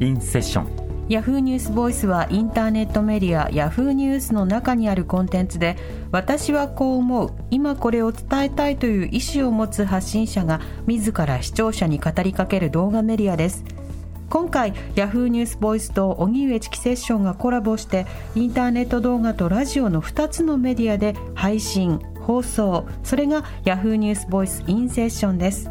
インセッション。ヤフーニュースボイスはインターネットメディアヤフーニュースの中にあるコンテンツで私はこう思う今これを伝えたいという意思を持つ発信者が自ら視聴者に語りかける動画メディアです。今回ヤフーニュースボイスと荻上チキセッションがコラボしてインターネット動画とラジオの2つのメディアで配信放送それがヤフーニュースボイスインセッションです。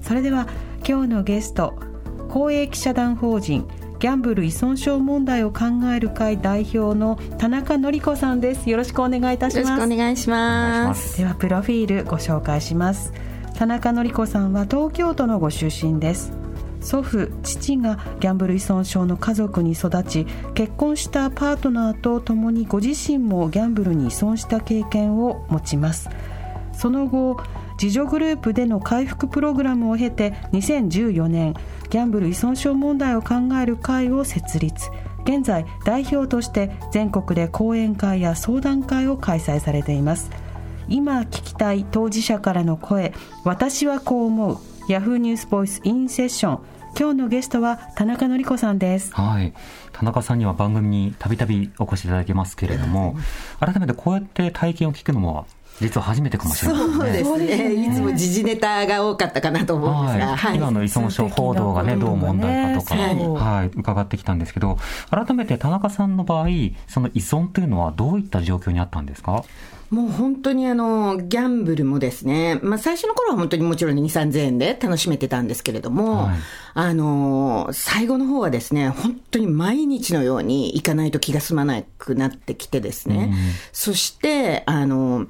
それでは今日のゲスト公営記者団法人ギャンブル依存症問題を考える会代表の田中典子さんです。よろしくお願いいたしよろしくおます願いします。ではプロフィールご紹介します。田中典子さんは東京都のご出身です。祖父父がギャンブル依存症の家族に育ち結婚したパートナーと共にご自身もギャンブルに依存した経験を持ちます。その後自助グループでの回復プログラムを経て2014年ギャンブル依存症問題を考える会を設立。現在代表として全国で講演会や相談会を開催されています。今聞きたい当事者からの声私はこう思う。ヤフーニュースボイスインセッション今日のゲストは田中典子さんです。はい。田中さんには番組にたびたびお越しいただきますけれども改めてこうやって体験を聞くのは実は初めてかもしれませんそうねですね。いつも時事ネタが多かったかなと思うんですが、は、はい。い。今の依存症報道がね、どう問題かとか、そうはい、伺ってきたんですけど、改めて田中さんの場合、その依存というのはどういった状況にあったんですか？もう本当にあの、ギャンブルもですね、まあ最初の頃は本当にもちろん2、3000円で楽しめてたんですけれども、はい。あの、最後の方はですね、本当に毎日のように行かないと気が済まなくなってきてですね、そして、あの、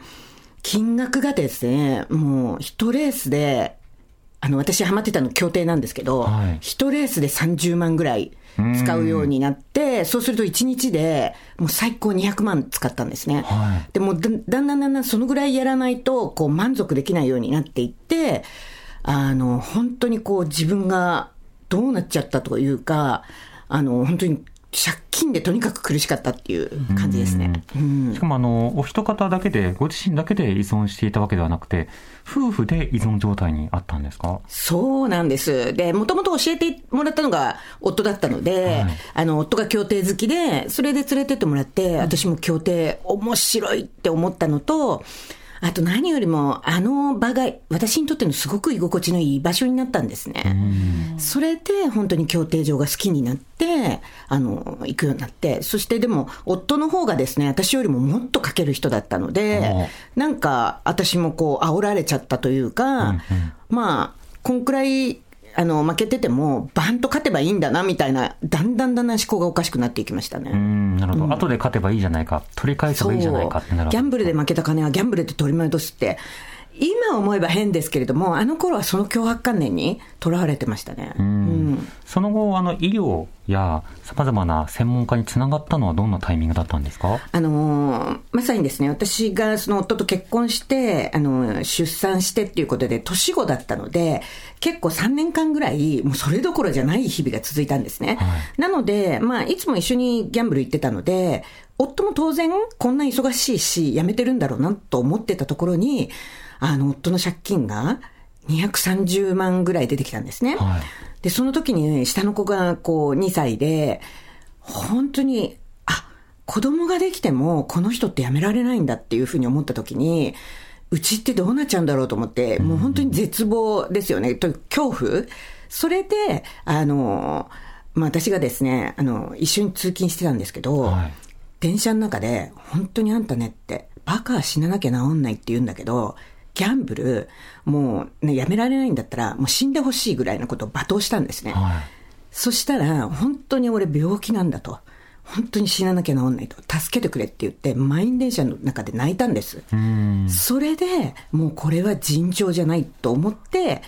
金額がですね、もう一レースで、あの、私ハマってたの協定なんですけど、はい一レースで30万ぐらい使うようになって、そうすると1日でもう最高200万使ったんですね。はいでもだんだんだんだんそのぐらいやらないと、こう満足できないようになっていって、あの、本当にこう自分がどうなっちゃったというか、あの、本当に借金でとにかく苦しかったっていう感じですね。うんしかもあの、お一方だけで、ご自身だけで依存していたわけではなくて、夫婦で依存状態にあったんですか？そうなんです。で、もともと教えてもらったのが夫だったので、はいあの、夫が協定好きで、それで連れてってもらって、私も協定面白いって思ったのと、あと何よりも、あの場が私にとってのすごく居心地のいい場所になったんですね。それで本当に協定上が好きになって、あの、行くようになって、そしてでも、夫の方がですね、私よりももっとかける人だったので、なんか、私もこう、煽られちゃったというか、まあ、こんくらい、あの、負けてても、バンと勝てばいいんだな、みたいな、だんだんだんだん思考がおかしくなっていきましたね。うん、なるほど。後で勝てばいいじゃないか、取り返せばいいじゃないかってなるギャンブルで負けた金はギャンブルで取り戻すって、今思えば変ですけれども、あの頃はその脅迫観念にとらわれてましたね。うんその後、あの、医療や様々な専門家につながったのはどんなタイミングだったんですか？あのーまさにですね、私がその夫と結婚して、あのー出産してっていうことで、年子だったので、結構3年間ぐらい、もうそれどころじゃない日々が続いたんですね。なので、まあ、いつも一緒にギャンブル行ってたので、夫も当然、こんな忙しいし、辞めてるんだろうなと思ってたところに、あの、夫の借金が230万ぐらい出てきたんですね。はいで、その時に下の子がこう2歳で、本当に、あ、子供ができてもこの人ってやめられないんだっていうふうに思った時に、うちってどうなっちゃうんだろうと思って、もう本当に絶望ですよね。と恐怖それで、あの、まあ、私がですね、あの、一緒に通勤してたんですけど、はい電車の中で、本当にあんたねって、バカは死ななきゃ治んないって言うんだけど、ギャンブル、もう、ね、やめられないんだったら、もう死んでほしいぐらいのことを罵倒したんですね。はいそしたら、本当に俺病気なんだと。本当に死ななきゃ治んないと。助けてくれって言って、満員電車の中で泣いたんです。それで、もうこれは尋常じゃないと思って、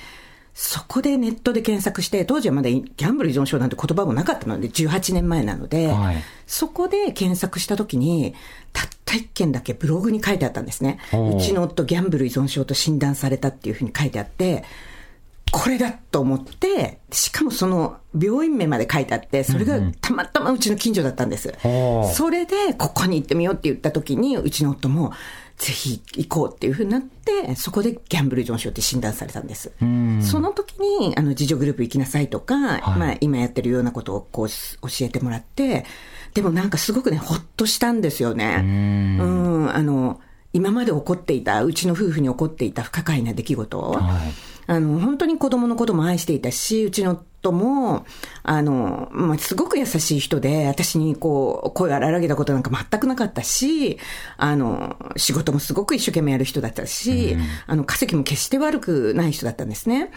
そこでネットで検索して、当時はまだギャンブル依存症なんて言葉もなかったので、18年前なので、はいそこで検索したときに、たった一件だけブログに書いてあったんですね。うちの夫ギャンブル依存症と診断されたっていうふうに書いてあって、これだと思って、しかもその病院名まで書いてあって、それがたまたまうちの近所だったんです。ほうそれで、ここに行ってみようって言った時に、うちの夫も、ぜひ行こうっていうふうになって、そこでギャンブル依存症って診断されたんです。んその時に、あの、自助グループ行きなさいとか、はいまあ、今やってるようなことをこう、教えてもらって、でもなんかすごくね、ほっとしたんですよね。うん、あの、今まで起こっていた、うちの夫婦に起こっていた不可解な出来事。はいあの、本当に子供のことも愛していたし、うちの夫も、あの、まあ、すごく優しい人で、私にこう、声を荒げたことなんか全くなかったし、あの、仕事もすごく一生懸命やる人だったし、あの、稼ぎも決して悪くない人だったんですね。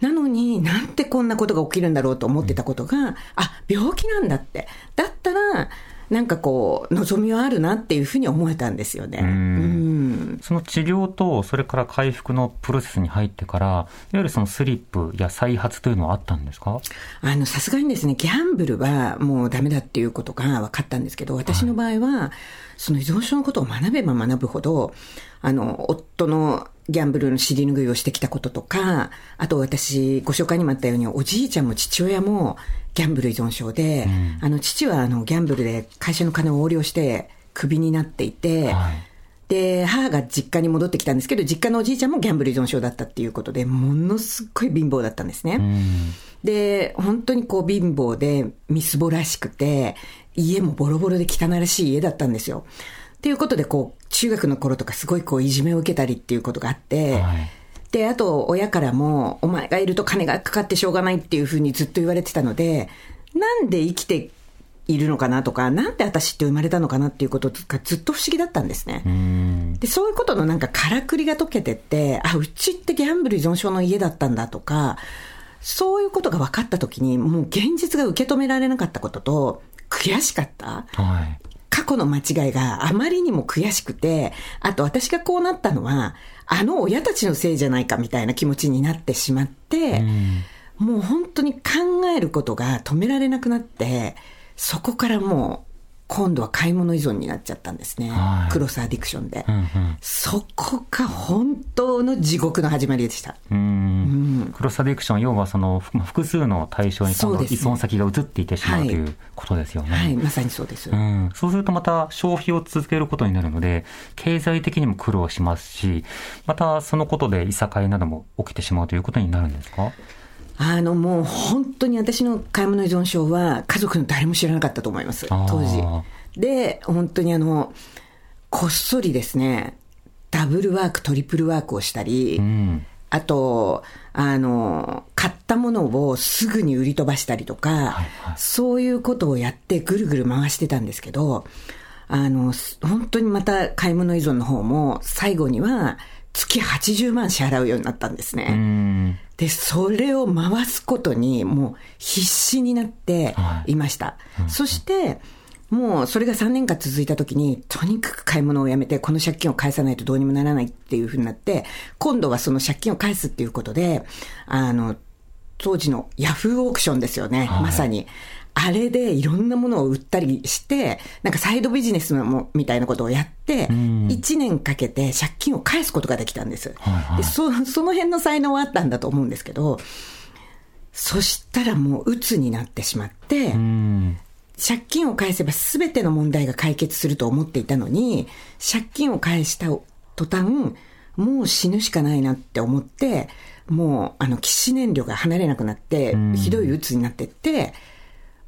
なのになんでこんなことが起きるんだろうと思ってたことが、あ、病気なんだって。だったら、なんかこう、望みはあるなっていうふうに思えたんですよね。うん。その治療と、それから回復のプロセスに入ってから、いわゆるそのスリップや再発というのはあったんですか？あの、さすがにですね、ギャンブルはもうダメだっていうことが分かったんですけど、私の場合は、その依存症のことを学べば学ぶほど、あの、夫のギャンブルの尻拭いをしてきたこととか、あと私、ご紹介にもあったように、おじいちゃんも父親もギャンブル依存症で、あの、父はあの、ギャンブルで会社の金を横領して、クビになっていて、はいで、母が実家に戻ってきたんですけど、実家のおじいちゃんもギャンブル依存症だったっていうことで、ものすっごい貧乏だったんですね。で、本当にこう貧乏で、みすぼらしくて、家もボロボロで汚らしい家だったんですよ。っていうことで、こう、中学の頃とかすごいこう、いじめを受けたりっていうことがあって、はいで、あと、親からも、お前がいると金がかかってしょうがないっていうふうにずっと言われてたので、なんで生きているのかなとか、なんで私って生まれたのかなっていうことがずっと不思議だったんですね。うんで、そういうことのなんかからくりが解けてって、あ、うちってギャンブル依存症の家だったんだとか、そういうことが分かったときに、もう現実が受け止められなかったことと、悔しかった。はい過去の間違いがあまりにも悔しくて、あと私がこうなったのは、あの親たちのせいじゃないかみたいな気持ちになってしまって、もう本当に考えることが止められなくなって、そこからもう、今度は買い物依存になっちゃったんですね。はいクロスアディクションで。うんうんそこが本当の地獄の始まりでした。うんクロスアディクション、要はその複数の対象にその依存先が移っていってしまうはいということですよね。はい、まさにそうです。うん、そうするとまた消費を続けることになるので、経済的にも苦労しますし、またそのことでいさかいなども起きてしまうということになるんですか？あのもう本当に私の買い物依存症は家族の誰も知らなかったと思います、当時。で、本当にあの、こっそりですね、ダブルワーク、トリプルワークをしたり、うん。あと、あの、買ったものをすぐに売り飛ばしたりとか、はいはいそういうことをやってぐるぐる回してたんですけど、あの、す本当にまた買い物依存の方も最後には月80万支払うようになったんですね。うん。で、それを回すことにもう必死になっていました。そして、もうそれが3年間続いた時に、とにかく買い物をやめて、この借金を返さないとどうにもならないっていうふうになって、今度はその借金を返すっていうことで、あの、当時のヤフーオークションですよね、はいまさに。あれでいろんなものを売ったりして、なんかサイドビジネスもみたいなことをやって、ん1年かけて借金を返すことができたんです。はいはいでそその辺の才能はあったんだと思うんですけど、そしたらもう鬱になってしまって、うん。借金を返せば全ての問題が解決すると思っていたのに、借金を返した途端、もう死ぬしかないなって思って、もうあの、起死燃料が離れなくなって、ひどい鬱になってって、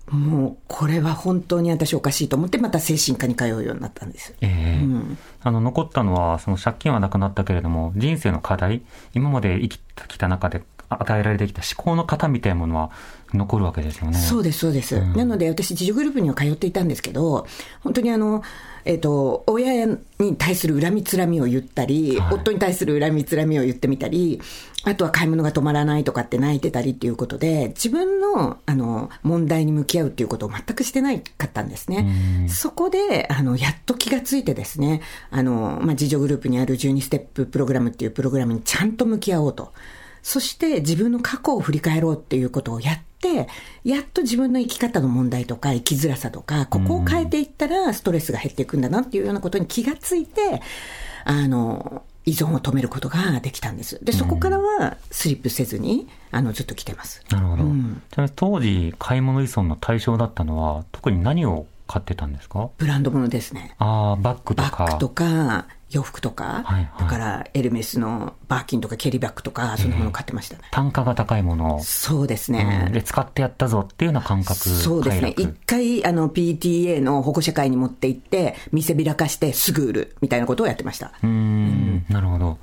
もうこれは本当に私おかしいと思って、また精神科に通うようになったんです。ええあの、残ったのは、その借金はなくなったけれども、人生の課題、今まで生きてきた中で与えられてきた思考の型みたいなものは残るわけですよね。そうです、そうです。なので、私、自助グループには通っていたんですけど、本当にあの、えっ、と、親に対する恨みつらみを言ったり、はい夫に対する恨みつらみを言ってみたり、あとは買い物が止まらないとかって泣いてたりっていうことで、自分の、あの、問題に向き合うっていうことを全くしてないかったんですね。そこで、あの、やっと気がついてですね、あの、まあ、自助グループにある12ステッププログラムっていうプログラムにちゃんと向き合おうと。そして自分の過去を振り返ろうっていうことをやって、やっと自分の生き方の問題とか生きづらさとか、ここを変えていったらストレスが減っていくんだなっていうようなことに気がついて、あの、依存を止めることができたんです。で、そこからはスリップせずに、あの、ずっと来てます。なるほど。うんちなみに当時、買い物依存の対象だったのは、特に何を買ってたんですか？ブランド物ですね。ああ、バッグとバか。ッグとか、洋服とか、はいはいだからエルメスのバーキンとかケリーバッグとか、そんなもの買ってましたね。単価が高いもの。そうですうんね。で、使ってやったぞっていうような感覚。そうですね。一回、あの、PTA の保護者会に持って行って、見せびらかしてすぐ売る、みたいなことをやってました。うーん、なるほど。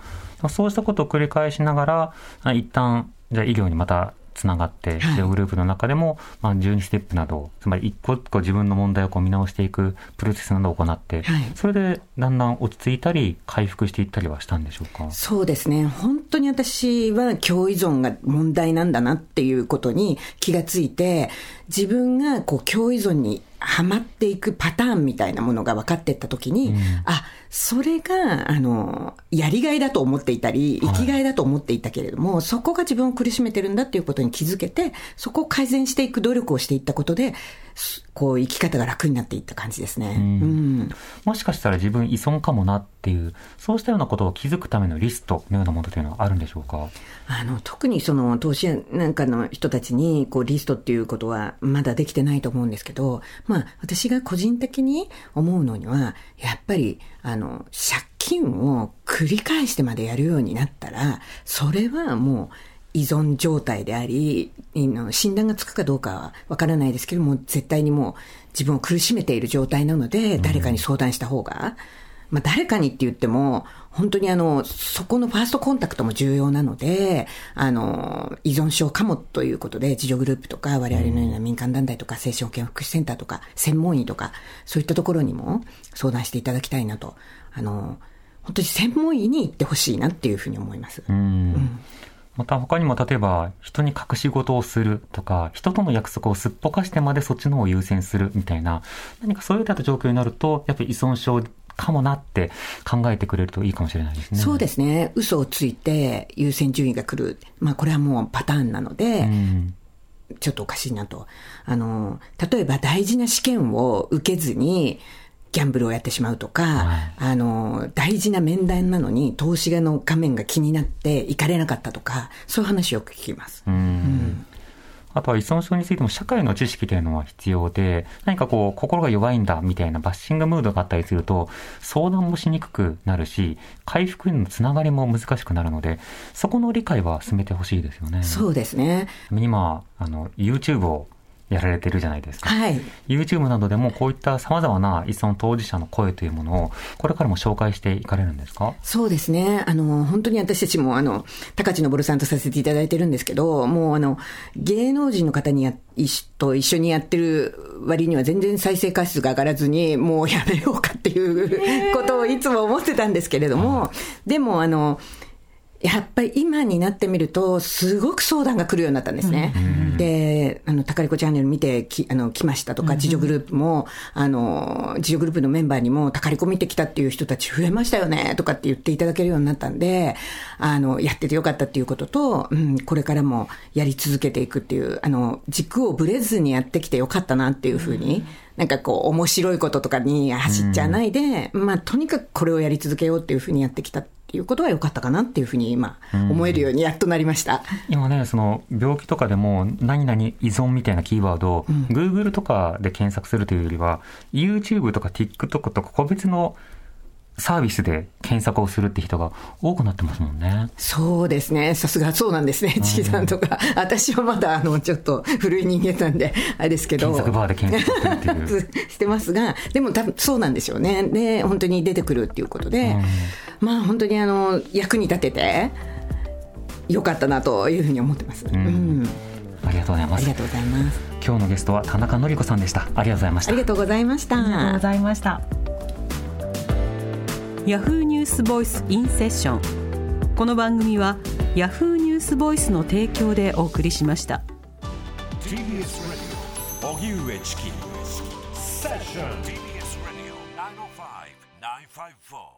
そうしたことを繰り返しながら、あ一旦、じゃあ医療にまたつながって、はい医療グループの中でも、まあ、12ステップなど、つまり一個一個自分の問題をこう見直していくプロセスなどを行って、はいそれでだんだん落ち着いたり、回復していったりはしたんでしょうか？そうですね。本当に私は共依存が問題なんだなっていうことに気がついて、自分がこう共依存にはまっていくパターンみたいなものが分かっていったときに、あ、それが、あの、やりがいだと思っていたり、生きがいだと思っていたけれども、そこが自分を苦しめてるんだっていうことに気づけて、そこを改善していく努力をしていったことで、すこう生き方が楽になっていった感じですね。うんもしかしたら自分依存かもなっていう、そうしたようなことを気づくためのリストのようなものというのはあるんでしょうか？あの、特にその投資家なんかの人たちに、こう、リストっていうことはまだできてないと思うんですけど、まあ、私が個人的に思うのには、やっぱり、あの、借金を繰り返してまでやるようになったら、それはもう、依存状態であり、診断がつくかどうかはわからないですけども、絶対にもう自分を苦しめている状態なので、誰かに相談した方が、まあ、誰かにって言っても、本当にあの、そこのファーストコンタクトも重要なので、あの、依存症かもということで、自助グループとか、我々のような民間団体とか、精神保健福祉センターとか、専門医とか、そういったところにも相談していただきたいなと、あの、本当に専門医に行ってほしいなっていうふうに思います。うんまた他にも例えば人に隠し事をするとか人との約束をすっぽかしてまでそっちの方を優先するみたいな何かそういった状況になるとやっぱり依存症かもなって考えてくれるといいかもしれないですね。そうですね。嘘をついて優先順位が来る。まあこれはもうパターンなので、うんちょっとおかしいなと。あの、例えば大事な試験を受けずに、ギャンブルをやってしまうとか、はいあの、大事な面談なのに、投資家の画面が気になって行かれなかったとか、そういう話をよく聞きます。うんあとは依存症についても社会の知識というのは必要で、何かこう、心が弱いんだみたいなバッシングムードがあったりすると、相談もしにくくなるし、回復へのつながりも難しくなるので、そこの理解は進めてほしいですよね。そうですね。今、あの、YouTube をやられてるじゃないですか。はい。YouTube などでもこういった様々な依存当事者の声というものを、これからも紹介していかれるんですか？そうですね。あの、本当に私たちも、あの、高知昇さんとさせていただいてるんですけど、もうあの、芸能人の方にや、と一緒にやってる割には全然再生回数が上がらずに、もうやめようかっていうことをいつも思ってたんですけれども、でもあの、やっぱり今になってみると、すごく相談が来るようになったんですね。で、あの、たかりこチャンネル見てき、あの、来ましたとか、自助グループも、あの、自助グループのメンバーにも、たかりこ見てきたっていう人たち増えましたよね、とかって言っていただけるようになったんで、あの、やっててよかったっていうことと、うん、これからもやり続けていくっていう、あの、軸をぶれずにやってきてよかったなっていうふうに、なんかこう、面白いこととかに走っちゃないで、まあ、とにかくこれをやり続けようっていうふうにやってきたっていうことは良かったかなっていうふうに今、思えるようにやっとなりました。今ね、その病気とかでも何々依存みたいなキーワードを Google とかで検索するというよりは、YouTube とか TikTok とか個別のサービスで検索をするって人が多くなってますもんね。そうですね。さすがそうなんですね。チキさんとか。私はまだ、あの、ちょっと古い人間なんで、あれですけど。検索バーで検索するっていう。してますが、でも多分そうなんでしょうね。で、本当に出てくるっていうことで、まあ本当にあの、役に立てて、よかったなというふうに思ってます。うん。ありがとうございますありが。とうございます。今日のゲストは田中典子さんでした。ありがとうございましたあり。がとうございました。ありがとうございました。ヤフーニュースボイスインセッション。この番組はヤフーニュースボイスの提供でお送りしました。TBS Radio 荻上チキセッション TBS Radio 905 954